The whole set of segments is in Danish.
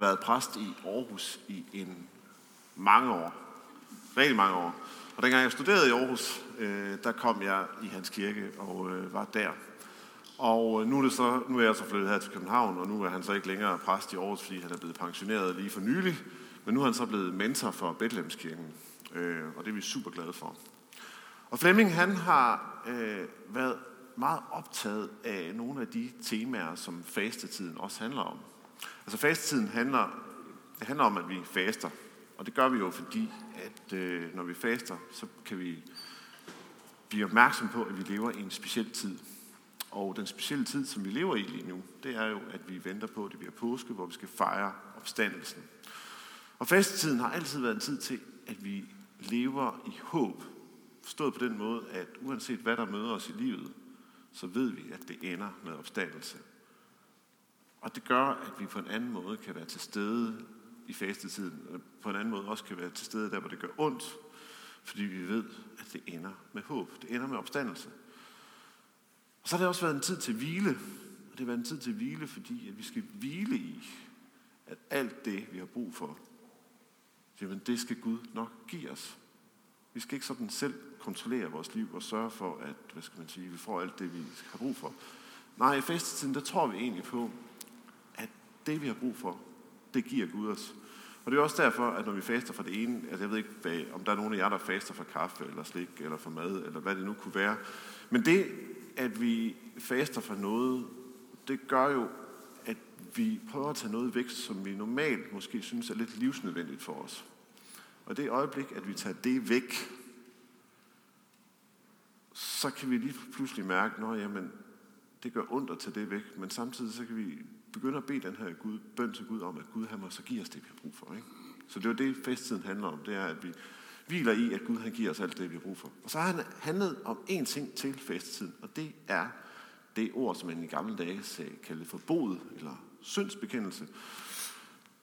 været præst i Aarhus i en mange år. Rigtig mange år. Og dengang jeg studerede i Aarhus, øh, der kom jeg i hans kirke og øh, var der. Og øh, nu er, det så, nu er jeg så flyttet her til København, og nu er han så ikke længere præst i Aarhus, fordi han er blevet pensioneret lige for nylig. Men nu er han så blevet mentor for Bethlehemskirken, øh, og det er vi super glade for. Og Flemming, han har øh, været meget optaget af nogle af de temaer, som fastetiden også handler om. Altså fastetiden handler, det handler om, at vi faster. Og det gør vi jo, fordi at øh, når vi faster, så kan vi blive opmærksom på, at vi lever i en speciel tid. Og den specielle tid, som vi lever i lige nu, det er jo, at vi venter på, at det bliver påske, hvor vi skal fejre opstandelsen. Og fastetiden har altid været en tid til, at vi lever i håb. Forstået på den måde, at uanset hvad der møder os i livet, så ved vi, at det ender med opstandelse. Og det gør, at vi på en anden måde kan være til stede i fastetiden, og på en anden måde også kan være til stede der, hvor det gør ondt, fordi vi ved, at det ender med håb. Det ender med opstandelse. Og så har det også været en tid til hvile. Og det har været en tid til hvile, fordi at vi skal hvile i, at alt det, vi har brug for, jamen det skal Gud nok give os. Vi skal ikke sådan selv kontrollere vores liv og sørge for, at hvad skal man sige, vi får alt det, vi har brug for. Nej, i festetiden, der tror vi egentlig på, det, vi har brug for, det giver Gud os. Og det er også derfor, at når vi faster fra det ene, altså jeg ved ikke, hvad, om der er nogen af jer, der faster for kaffe, eller slik, eller for mad, eller hvad det nu kunne være. Men det, at vi faster for noget, det gør jo, at vi prøver at tage noget væk, som vi normalt måske synes er lidt livsnødvendigt for os. Og det øjeblik, at vi tager det væk, så kan vi lige pludselig mærke, at jamen, det gør ondt at tage det væk, men samtidig så kan vi begynde at bede den her Gud, bøn til Gud om, at Gud han må så give os det, vi har brug for. Ikke? Så det er det, festtiden handler om, det er, at vi hviler i, at Gud han giver os alt det, vi har brug for. Og så har han handlet om én ting til festtiden, og det er det ord, som man i gamle dage sagde, kaldte for bod, eller syndsbekendelse.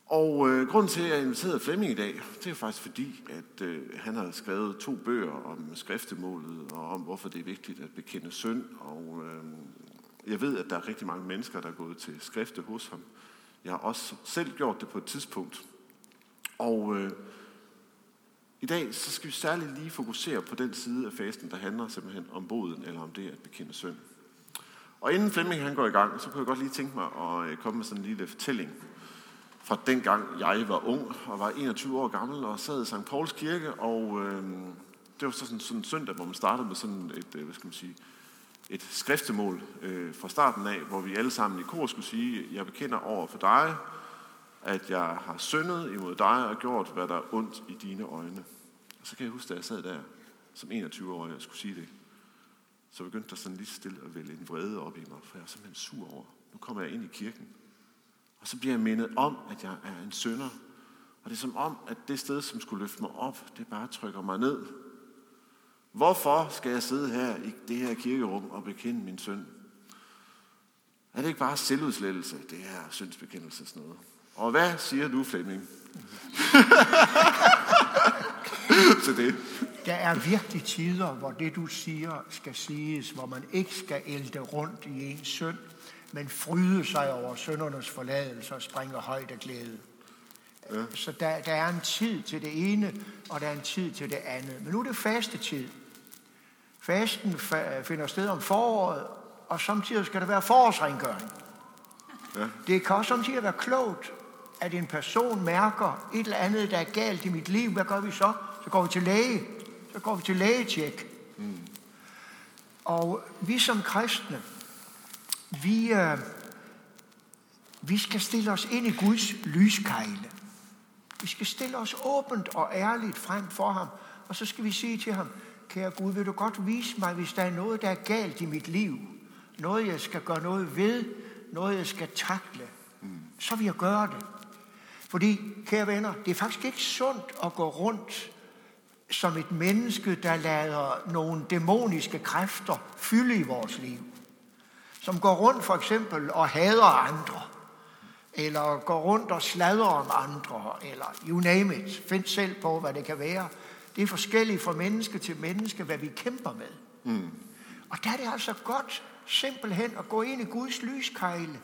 Og øh, grunden til, at jeg inviterede Flemming i dag, det er faktisk fordi, at øh, han har skrevet to bøger om skriftemålet, og om hvorfor det er vigtigt at bekende synd. Og øh, jeg ved, at der er rigtig mange mennesker, der er gået til skrifte hos ham. Jeg har også selv gjort det på et tidspunkt. Og øh, i dag så skal vi særligt lige fokusere på den side af fasten, der handler simpelthen om boden, eller om det at bekende synd. Og inden Flemming han går i gang, så kunne jeg godt lige tænke mig at øh, komme med sådan en lille fortælling fra dengang jeg var ung og var 21 år gammel og sad i St. Pauls kirke, og øh, det var så sådan, sådan en søndag, hvor man startede med sådan et, øh, hvad skal man sige, et skriftemål øh, fra starten af, hvor vi alle sammen i kor skulle sige, jeg bekender over for dig, at jeg har syndet imod dig og gjort, hvad der er ondt i dine øjne. Og så kan jeg huske, da jeg sad der som 21-årig og skulle sige det, så begyndte der sådan lige stille at vælge en vrede op i mig, for jeg er simpelthen sur over. Nu kommer jeg ind i kirken, og så bliver jeg mindet om, at jeg er en sønder. Og det er som om, at det sted, som skulle løfte mig op, det bare trykker mig ned. Hvorfor skal jeg sidde her i det her kirkerum og bekende min synd? Er det ikke bare selvudslettelse, det her syndsbekendelse sådan noget? Og hvad siger du, Flemming? til det. Der er virkelig tider, hvor det du siger skal siges, hvor man ikke skal elde rundt i en synd, men fryde sig over søndernes forladelse og springe højt af glæde. Ja. Så der, der er en tid til det ene, og der er en tid til det andet. Men nu er det faste tid. Fasten finder sted om foråret, og samtidig skal der være forårsrengøring. Ja. Det kan også samtidig være klogt, at en person mærker et eller andet, der er galt i mit liv. Hvad gør vi så? Så går vi til læge. Så går vi til lægetjek. Mm. Og vi som kristne, vi, øh, vi skal stille os ind i Guds lyskejle. Vi skal stille os åbent og ærligt frem for ham, og så skal vi sige til ham, kære Gud, vil du godt vise mig, hvis der er noget, der er galt i mit liv, noget, jeg skal gøre noget ved, noget, jeg skal takle, mm. så vil jeg gøre det. Fordi, kære venner, det er faktisk ikke sundt at gå rundt som et menneske, der lader nogle dæmoniske kræfter fylde i vores liv som går rundt for eksempel og hader andre, eller går rundt og sladrer om andre, eller you name it. Find selv på, hvad det kan være. Det er forskelligt fra menneske til menneske, hvad vi kæmper med. Mm. Og der er det altså godt simpelthen at gå ind i Guds lyskejle,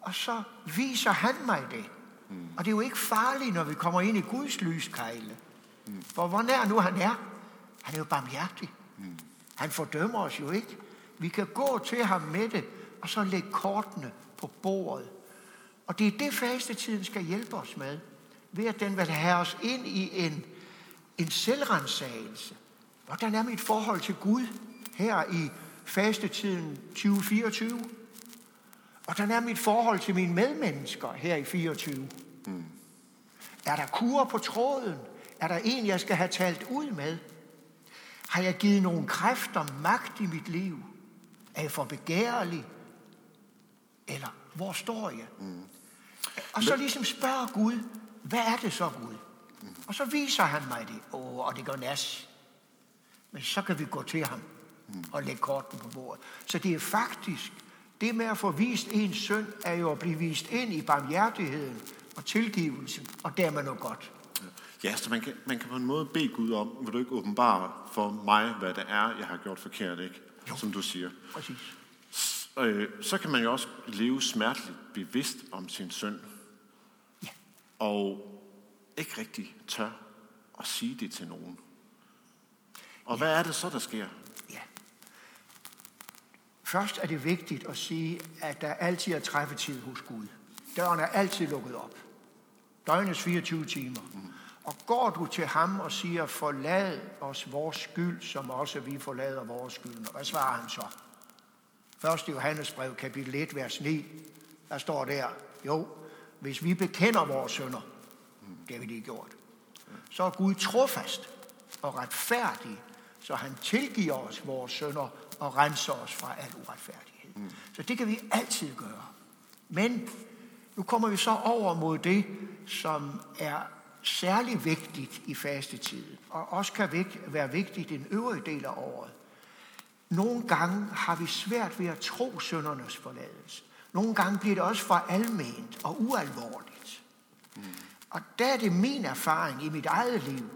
og så viser han mig det. Mm. Og det er jo ikke farligt, når vi kommer ind i Guds lyskejle. Mm. For hvor nær nu han er, han er jo barmhjertig. Mm. Han fordømmer os jo ikke. Vi kan gå til ham med det, og så lægge kortene på bordet. Og det er det, fastetiden skal hjælpe os med. Ved at den vil have os ind i en, en selvrensagelse. Hvordan er mit forhold til Gud her i fastetiden 2024? Hvordan er mit forhold til mine medmennesker her i 24? Mm. Er der kur på tråden? Er der en, jeg skal have talt ud med? Har jeg givet nogle kræfter magt i mit liv? Er jeg for begærlig? Eller hvor står jeg? Mm. Og så ligesom spørger Gud, hvad er det så Gud? Og så viser han mig det. Åh, og det går nas. Men så kan vi gå til ham og lægge korten på bordet. Så det er faktisk, det med at få vist en søn, er jo at blive vist ind i barmhjertigheden og tilgivelsen, og dermed noget godt. Ja, så man kan, man kan på en måde bede Gud om, vil du ikke åbenbare for mig, hvad det er, jeg har gjort forkert, ikke? Jo. Som du siger. Præcis. Øh, så kan man jo også leve smerteligt bevidst om sin synd. Ja. Og ikke rigtig tør at sige det til nogen. Og ja. hvad er det så, der sker? Ja. Først er det vigtigt at sige, at der altid er træffetid hos Gud. Døren er altid lukket op. Døgnets 24 timer. Mm. Og går du til ham og siger, forlad os vores skyld, som også vi forlader vores skyld. Hvad svarer han så? Første Johannes brev, kapitel 1, vers 9. Der står der, jo, hvis vi bekender vores sønder, det har vi lige gjort, så er Gud trofast og retfærdig, så han tilgiver os vores sønder og renser os fra al uretfærdighed. Mm. Så det kan vi altid gøre. Men nu kommer vi så over mod det, som er særlig vigtigt i fastetiden, og også kan være vigtigt i den øvrige del af året. Nogle gange har vi svært ved at tro søndernes forladelse. Nogle gange bliver det også for alment og ualvorligt. Mm. Og der er det min erfaring i mit eget liv,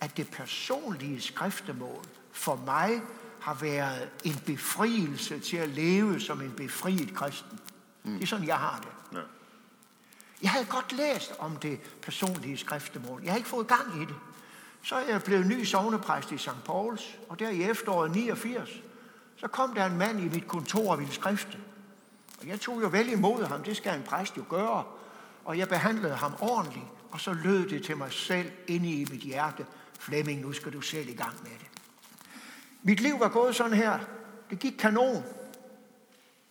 at det personlige skriftemål for mig har været en befrielse til at leve som en befriet kristen. Mm. Det er sådan, jeg har det. Ja. Jeg havde godt læst om det personlige skriftemål. Jeg har ikke fået gang i det. Så er jeg blevet ny sovnepræst i St. Pauls, og der i efteråret 89, så kom der en mand i mit kontor og ville skrifte. Og jeg tog jo vel imod ham, det skal en præst jo gøre. Og jeg behandlede ham ordentligt, og så lød det til mig selv inde i mit hjerte, Flemming, nu skal du selv i gang med det. Mit liv var gået sådan her. Det gik kanon.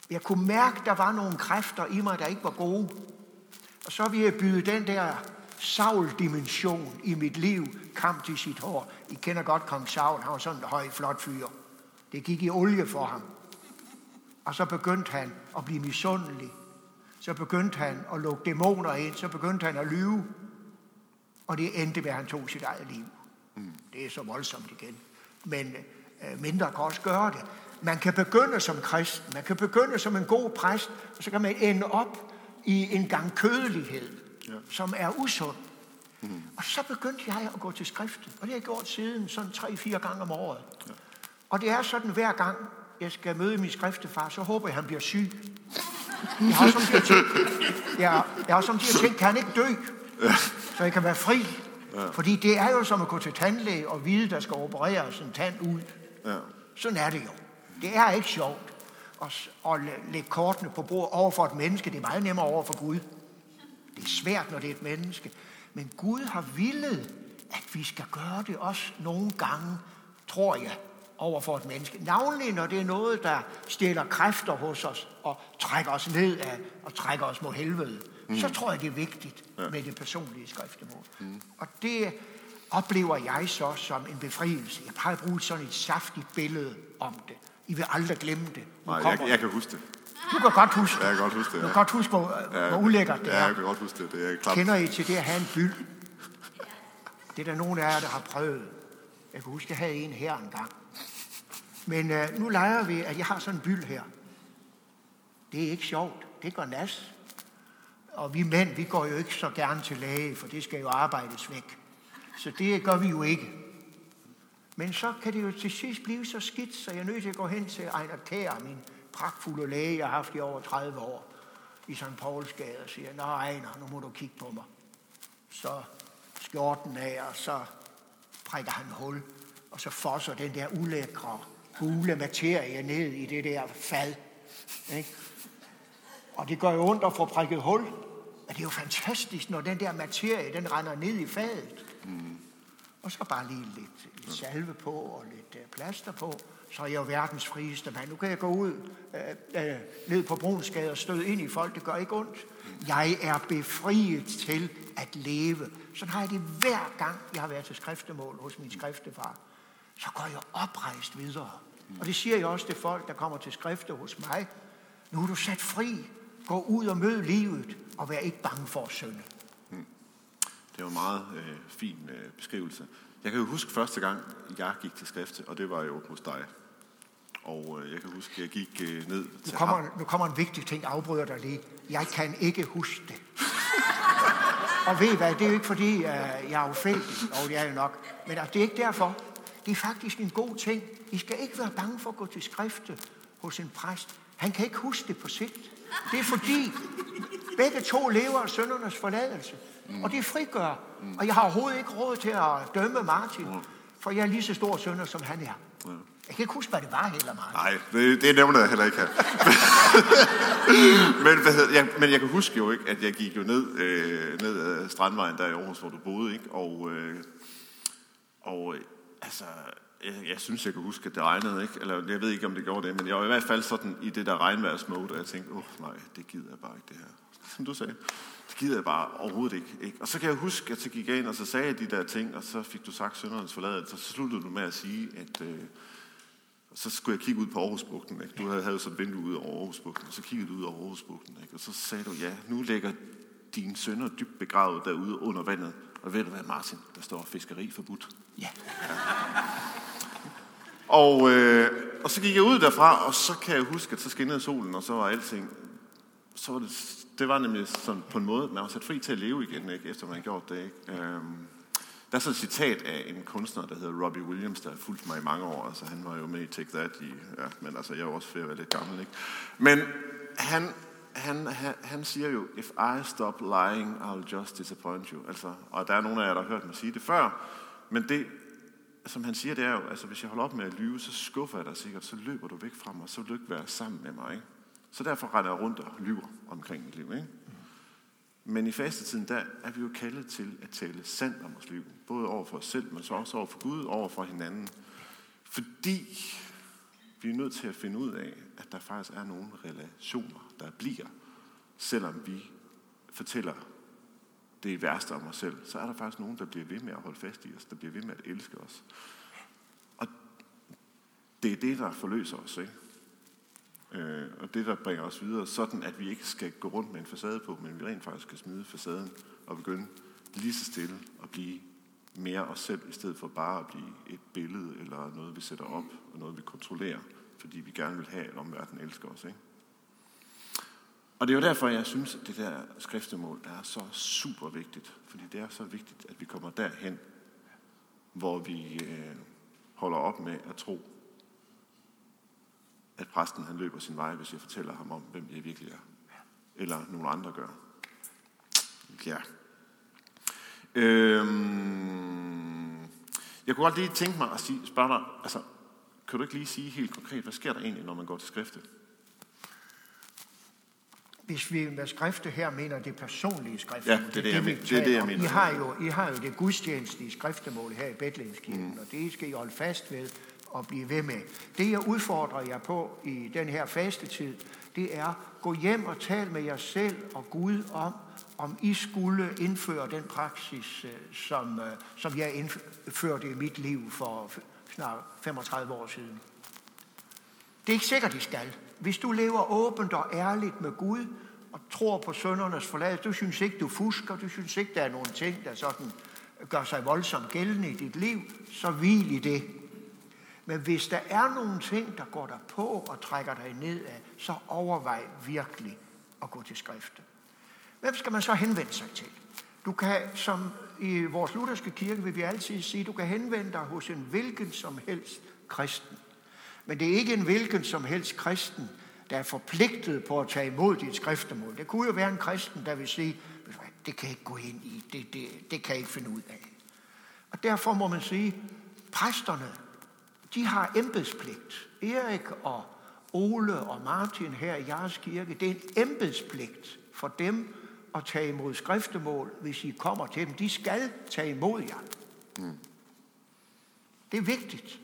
Jeg kunne mærke, der var nogle kræfter i mig, der ikke var gode. Og så vil jeg byde den der Saul-dimension i mit liv kamp til sit hår. I kender godt kong Saul, han var sådan en høj, flot fyr. Det gik i olie for ham. Og så begyndte han at blive misundelig. Så begyndte han at lukke dæmoner ind. Så begyndte han at lyve. Og det endte med, at han tog sit eget liv. Mm. Det er så voldsomt igen. Men øh, mindre kan også gøre det. Man kan begynde som kristen. Man kan begynde som en god præst. Og så kan man ende op i en gang kødelighed, ja. som er usund. Mm. Og så begyndte jeg at gå til skriften. Og det har jeg gjort siden sådan tre-fire gange om året. Ja. Og det er sådan hver gang, jeg skal møde min skriftefar, så håber jeg, at han bliver syg. Jeg har som de tænkt, jeg, jeg har som de tænkt, kan han ikke dø? Så jeg kan være fri. Ja. Fordi det er jo som at gå til tandlæge og vide, der skal opereres en tand ud. Ja. Sådan er det jo. Det er ikke sjovt at, at lægge kortene på bordet over for et menneske. Det er meget nemmere over for Gud. Det er svært, når det er et menneske. Men Gud har villet, at vi skal gøre det også nogle gange, tror jeg, over for et menneske. Navnlig når det er noget, der stjæler kræfter hos os og trækker os ned af og trækker os mod helvede. Mm. Så tror jeg, det er vigtigt ja. med det personlige skriftemål. Mm. Og det oplever jeg så som en befrielse. Jeg plejer at bruge sådan et saftigt billede om det. I vil aldrig glemme det. Nej, jeg, jeg kan huske det. Du kan godt huske det. Jeg kan godt huske det. Ja. Du kan godt huske, hvor, ja, hvor ulækkert det er. Ja, jeg kan godt huske det. det er klart. Kender I til det at have en byld? Det er der nogen af jer, der har prøvet. Jeg kan huske, jeg havde en her engang. Men øh, nu leger vi, at jeg har sådan en byld her. Det er ikke sjovt. Det går nas. Og vi mænd, vi går jo ikke så gerne til læge, for det skal jo arbejdes væk. Så det gør vi jo ikke. Men så kan det jo til sidst blive så skidt, så jeg er nødt til at gå hen til Ejner Kær, min pragtfulde læge, jeg har haft i over 30 år. i St. Paulsgade og siger, nej, nej, nu må du kigge på mig. Så skjorten af, og så prikker han hul, og så fosser den der ulækre, gule materie ned i det der fad. Ikke? Og det gør jo ondt at få prikket hul. Men det er jo fantastisk, når den der materie, den render ned i fadet. Mm. Og så bare lige lidt, lidt salve på og lidt uh, plaster på. Så er jeg jo verdens frieste mand. Nu kan jeg gå ud uh, uh, ned på Brunsgade og støde ind i folk. Det gør ikke ondt. Jeg er befriet til at leve. Sådan har jeg det hver gang, jeg har været til skriftemål hos min skriftefar. Så går jeg oprejst videre. Og det siger jeg også til folk, der kommer til skrifte hos mig. Nu er du sat fri. Gå ud og mød livet, og vær ikke bange for at synde. Hmm. Det var en meget øh, fin øh, beskrivelse. Jeg kan jo huske første gang, jeg gik til skrifte, og det var jo hos dig. Og øh, jeg kan huske, jeg gik øh, ned til nu kommer, ham. Nu kommer en vigtig ting, afbryder dig lige. Jeg kan ikke huske det. og ved I hvad, det er jo ikke fordi, øh, jeg er ufældig, og det er jo nok. Men altså, det er ikke derfor. Det er faktisk en god ting. I skal ikke være bange for at gå til skrifte hos en præst. Han kan ikke huske det på sigt. Det er fordi, begge to lever af søndernes forladelse. Mm. Og det frigør. Mm. Og jeg har overhovedet ikke råd til at dømme Martin, mm. for jeg er lige så stor sønder, som han er. Mm. Jeg kan ikke huske, hvad det var heller, Martin. Nej, det, det nævner jeg heller ikke her. men, hvad hedder, jeg, men jeg kan huske jo ikke, at jeg gik jo ned, øh, ned ad Strandvejen der i Aarhus, hvor du boede, ikke? Og, øh, og øh, altså, jeg, jeg synes, jeg kan huske, at det regnede, ikke? Eller jeg ved ikke, om det gjorde det, men jeg var i hvert fald sådan i det der regnværsmode, og jeg tænkte, åh oh, nej, det gider jeg bare ikke, det her. Som du sagde, det gider jeg bare overhovedet ikke, ikke. Og så kan jeg huske, at så gik jeg ind, og så sagde jeg de der ting, og så fik du sagt søndernes forladelse, så sluttede du med at sige, at øh, så skulle jeg kigge ud på Aarhusbugten. Ikke? Du havde, havde sådan et vindue ud over Aarhusbugten, og så kiggede du ud over Aarhusbugten. Ikke? Og så sagde du, ja, nu ligger dine sønner dybt begravet derude under vandet. Og ved du hvad, Martin, der står fiskeri forbudt. Ja. ja. Og, øh, og så gik jeg ud derfra, og så kan jeg huske, at så skinnede solen, og så var alting... Så var det, det var nemlig sådan på en måde, man var sat fri til at leve igen, ikke, efter man havde gjort det. Ikke? Øhm, der er så et citat af en kunstner, der hedder Robbie Williams, der har fulgt mig i mange år. Altså, han var jo med i Take That, i, ja, men altså, jeg er også ved at være lidt gammel. Ikke? Men han, han, han, han siger jo, if I stop lying, I'll just disappoint you. Altså, og der er nogle af jer, der har hørt mig sige det før, men det, som han siger, det er jo, altså hvis jeg holder op med at lyve, så skuffer jeg dig sikkert, så løber du væk fra mig, så vil du ikke være sammen med mig. Ikke? Så derfor render jeg rundt og lyver omkring mit liv. Ikke? Men i fastetiden, der er vi jo kaldet til at tale sandt om vores liv. Både over for os selv, men så også over for Gud, over for hinanden. Fordi vi er nødt til at finde ud af, at der faktisk er nogle relationer, der bliver, selvom vi fortæller det værste om os selv, så er der faktisk nogen, der bliver ved med at holde fast i os, der bliver ved med at elske os. Og det er det, der forløser os, ikke? Øh, og det, der bringer os videre, sådan at vi ikke skal gå rundt med en facade på, men vi rent faktisk skal smide facaden og begynde lige så stille at blive mere os selv, i stedet for bare at blive et billede eller noget, vi sætter op og noget, vi kontrollerer, fordi vi gerne vil have, at omverdenen elsker os. Ikke? Og det er jo derfor, jeg synes, at det der skriftemål er så super vigtigt. Fordi det er så vigtigt, at vi kommer derhen, hvor vi øh, holder op med at tro, at præsten han løber sin vej, hvis jeg fortæller ham om, hvem jeg virkelig er. Eller nogle andre gør. Ja. Øhm, jeg kunne godt lige tænke mig at sige, spørge dig, altså, kan du ikke lige sige helt konkret, hvad sker der egentlig, når man går til skriftet? Hvis vi med skrifte her mener det personlige skrifte. Ja, det er det, jeg, det, det, er det, jeg mener. I har, jo, I har jo det gudstjenestelige skriftemål her i Bethlehemskirken, mm. og det skal I holde fast ved og blive ved med. Det, jeg udfordrer jer på i den her fastetid, det er, gå hjem og tal med jer selv og Gud om, om I skulle indføre den praksis, øh, som, øh, som jeg indførte i mit liv for snart 35 år siden. Det er ikke sikkert, de skal. Hvis du lever åbent og ærligt med Gud, og tror på søndernes forladelse, du synes ikke, du fusker, du synes ikke, der er nogle ting, der sådan gør sig voldsomt gældende i dit liv, så hvil i det. Men hvis der er nogle ting, der går dig på og trækker dig nedad, så overvej virkelig at gå til skrifte. Hvem skal man så henvende sig til? Du kan, som i vores lutherske kirke vil vi altid sige, du kan henvende dig hos en hvilken som helst kristen. Men det er ikke en hvilken som helst kristen, der er forpligtet på at tage imod dit skriftemål. Det kunne jo være en kristen, der vil sige, det kan jeg ikke gå ind i, det, det, det kan jeg ikke finde ud af. Og derfor må man sige, præsterne, de har embedspligt. Erik og Ole og Martin her i jeres kirke, det er en embedspligt for dem at tage imod skriftemål, hvis I kommer til dem. De skal tage imod jer. Mm. Det er vigtigt.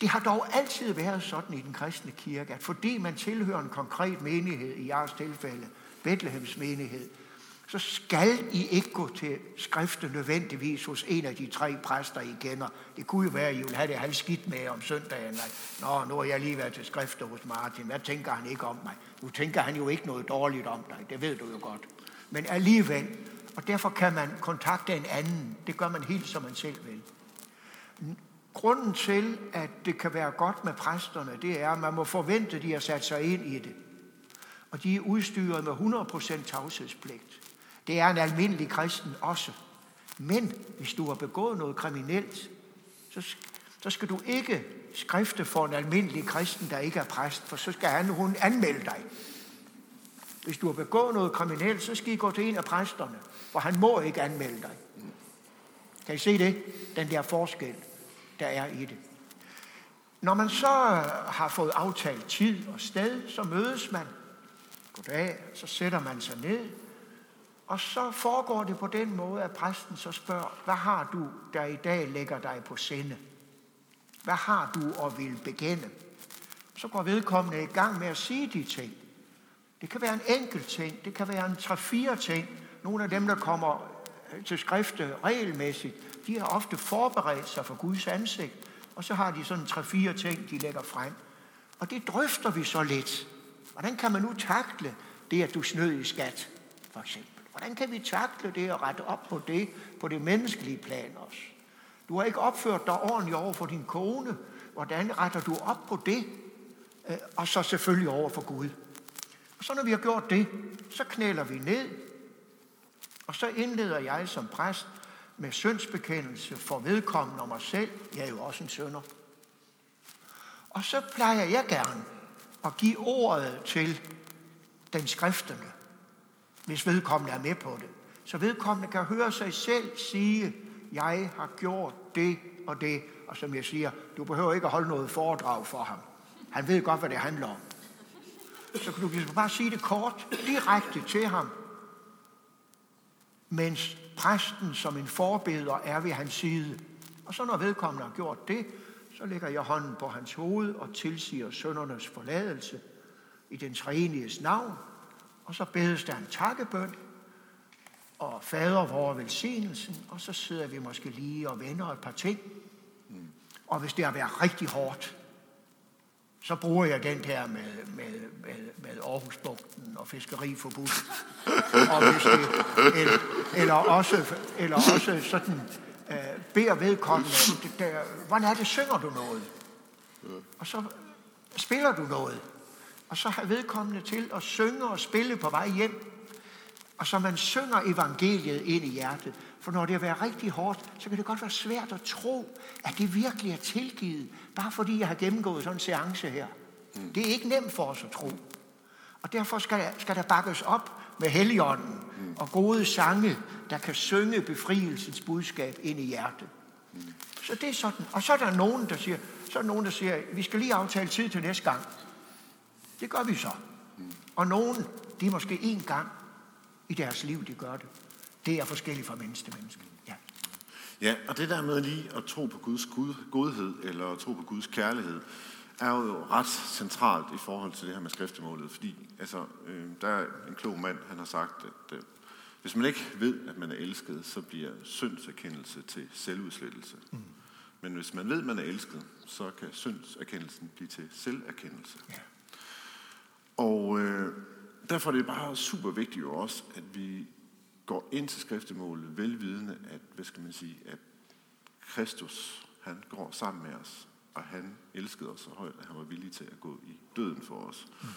Det har dog altid været sådan i den kristne kirke, at fordi man tilhører en konkret menighed, i jeres tilfælde, Bethlehems menighed, så skal I ikke gå til skriften nødvendigvis hos en af de tre præster, I kender. Det kunne jo være, at I vil have det halvskidt med om søndagen. Nå, nu har jeg lige været til skrifter hos Martin. Hvad tænker han ikke om mig? Nu tænker han jo ikke noget dårligt om dig. Det ved du jo godt. Men alligevel, og derfor kan man kontakte en anden. Det gør man helt, som man selv vil. Grunden til, at det kan være godt med præsterne, det er, at man må forvente, at de har sat sig ind i det. Og de er udstyret med 100% tavshedspligt. Det er en almindelig kristen også. Men hvis du har begået noget kriminelt, så, så skal du ikke skrifte for en almindelig kristen, der ikke er præst, for så skal han hun anmelde dig. Hvis du har begået noget kriminelt, så skal I gå til en af præsterne, for han må ikke anmelde dig. Kan I se det? Den der forskel, der er i det. Når man så øh, har fået aftalt tid og sted, så mødes man. Goddag, så sætter man sig ned, og så foregår det på den måde, at præsten så spørger, hvad har du, der i dag lægger dig på sinde? Hvad har du at vil begænde? Så går vedkommende i gang med at sige de ting. Det kan være en enkelt ting, det kan være en tre-fire ting. Nogle af dem, der kommer øh, til skrifte regelmæssigt, de har ofte forberedt sig for Guds ansigt, og så har de sådan tre-fire ting, de lægger frem. Og det drøfter vi så lidt. Hvordan kan man nu takle det, at du snød i skat, for eksempel? Hvordan kan vi takle det og rette op på det, på det menneskelige plan også? Du har ikke opført dig ordentligt over for din kone. Hvordan retter du op på det? Øh, og så selvfølgelig over for Gud. Og så når vi har gjort det, så knæler vi ned, og så indleder jeg som præst med syndsbekendelse for vedkommende og mig selv. Jeg er jo også en sønder. Og så plejer jeg gerne at give ordet til den skriftende hvis vedkommende er med på det. Så vedkommende kan høre sig selv sige, jeg har gjort det og det. Og som jeg siger, du behøver ikke at holde noget foredrag for ham. Han ved godt, hvad det handler om. Så kan du ligesom bare sige det kort, direkte til ham. Mens præsten som en forbeder er ved hans side. Og så når vedkommende har gjort det, så lægger jeg hånden på hans hoved og tilsiger søndernes forladelse i den treeniges navn, og så bedes der en takkebøn, og fader vor velsignelsen, og så sidder vi måske lige og vender et par ting. Og hvis det har været rigtig hårdt, så bruger jeg den her med, med, med, med Aarhusbugten og fiskeriforbud. og hvis det, eller, eller, også, eller også sådan, øh, beder vedkommende, der, hvordan er det, synger du noget? Og så spiller du noget og så har vedkommende til at synge og spille på vej hjem. Og så man synger evangeliet ind i hjertet. For når det har været rigtig hårdt, så kan det godt være svært at tro, at det virkelig er tilgivet, bare fordi jeg har gennemgået sådan en seance her. Mm. Det er ikke nemt for os at tro. Og derfor skal, skal der bakkes op med heligånden mm. og gode sange, der kan synge befrielsens budskab ind i hjertet. Mm. Så det er sådan. Og så er der nogen, der siger, så er der nogen, der siger, vi skal lige aftale tid til næste gang. Det gør vi så. Og nogen, det er måske én gang i deres liv, de gør det. Det er forskelligt fra menneske til menneske. Ja. ja, og det der med lige at tro på Guds godhed, eller tro på Guds kærlighed, er jo ret centralt i forhold til det her med skriftemålet. Fordi altså, øh, der er en klog mand, han har sagt, at øh, hvis man ikke ved, at man er elsket, så bliver syndserkendelse til selvudslettelse. Mm. Men hvis man ved, at man er elsket, så kan syndserkendelsen blive til selverkendelse. Ja. Og øh, derfor er det bare super vigtigt jo også, at vi går ind til skriftemålet velvidende, at, hvad skal man sige, at Kristus, han går sammen med os, og han elskede os så højt, at han var villig til at gå i døden for os. Mm.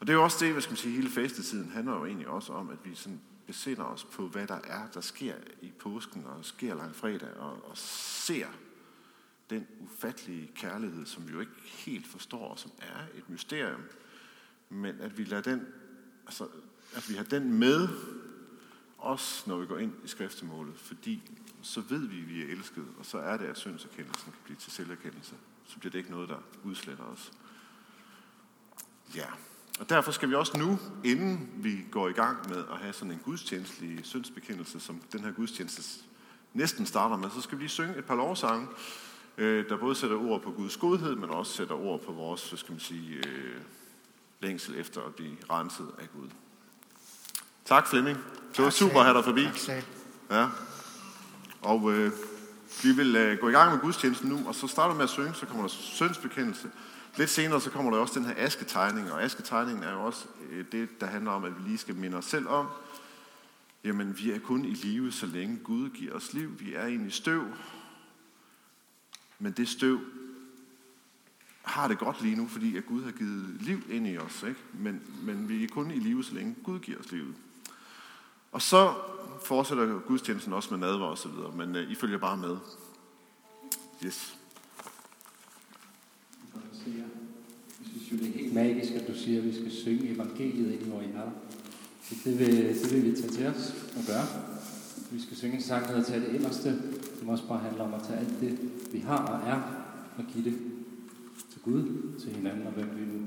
Og det er jo også det, hvad skal man sige, hele fastetiden handler jo egentlig også om, at vi sådan besinder os på, hvad der er, der sker i påsken og sker langfredag, og, og ser den ufattelige kærlighed, som vi jo ikke helt forstår, som er et mysterium, men at vi lader den, altså, at vi har den med os, når vi går ind i skriftemålet, fordi så ved vi, at vi er elsket, og så er det, at syndserkendelsen kan blive til selverkendelse. Så bliver det ikke noget, der udsletter os. Ja, og derfor skal vi også nu, inden vi går i gang med at have sådan en gudstjenestelig syndsbekendelse, som den her gudstjeneste næsten starter med, så skal vi lige synge et par lovsange, øh, der både sætter ord på Guds godhed, men også sætter ord på vores, så skal man sige, øh, længsel efter at blive renset af Gud. Tak Flemming. Det var super at have dig forbi. Ja. Og øh, vi vil øh, gå i gang med gudstjenesten nu, og så starter vi med at synge, så kommer der syndsbekendelse. Lidt senere så kommer der også den her asketegning, og asketegningen er jo også øh, det, der handler om, at vi lige skal minde os selv om, jamen vi er kun i live, så længe Gud giver os liv. Vi er egentlig støv, men det støv har det godt lige nu, fordi at Gud har givet liv ind i os. Ikke? Men, men vi er kun i live, så længe Gud giver os livet. Og så fortsætter gudstjenesten også med nadver og så videre, men øh, I følger bare med. Yes. Jeg synes jo, det er helt magisk, at du siger, at vi skal synge evangeliet ind i er. Så det vil, det vil vi tage til os og gøre. Vi skal synge en sang, der hedder Tag det inderste, som også bare handler om at tage alt det, vi har og er, og give det til Gud, til hinanden og hvem vi nu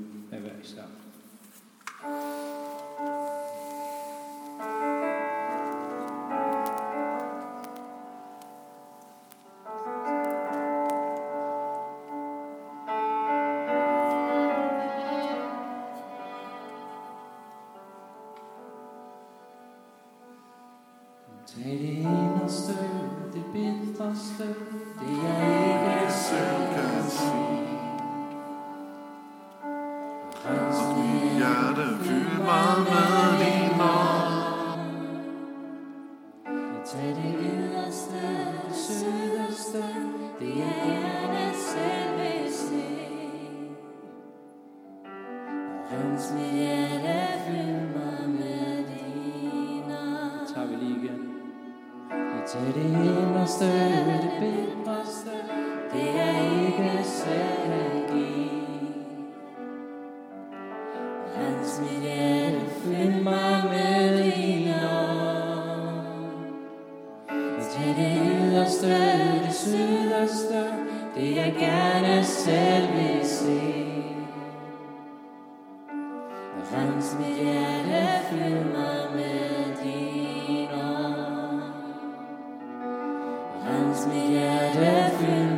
det yderste, det jeg gerne selv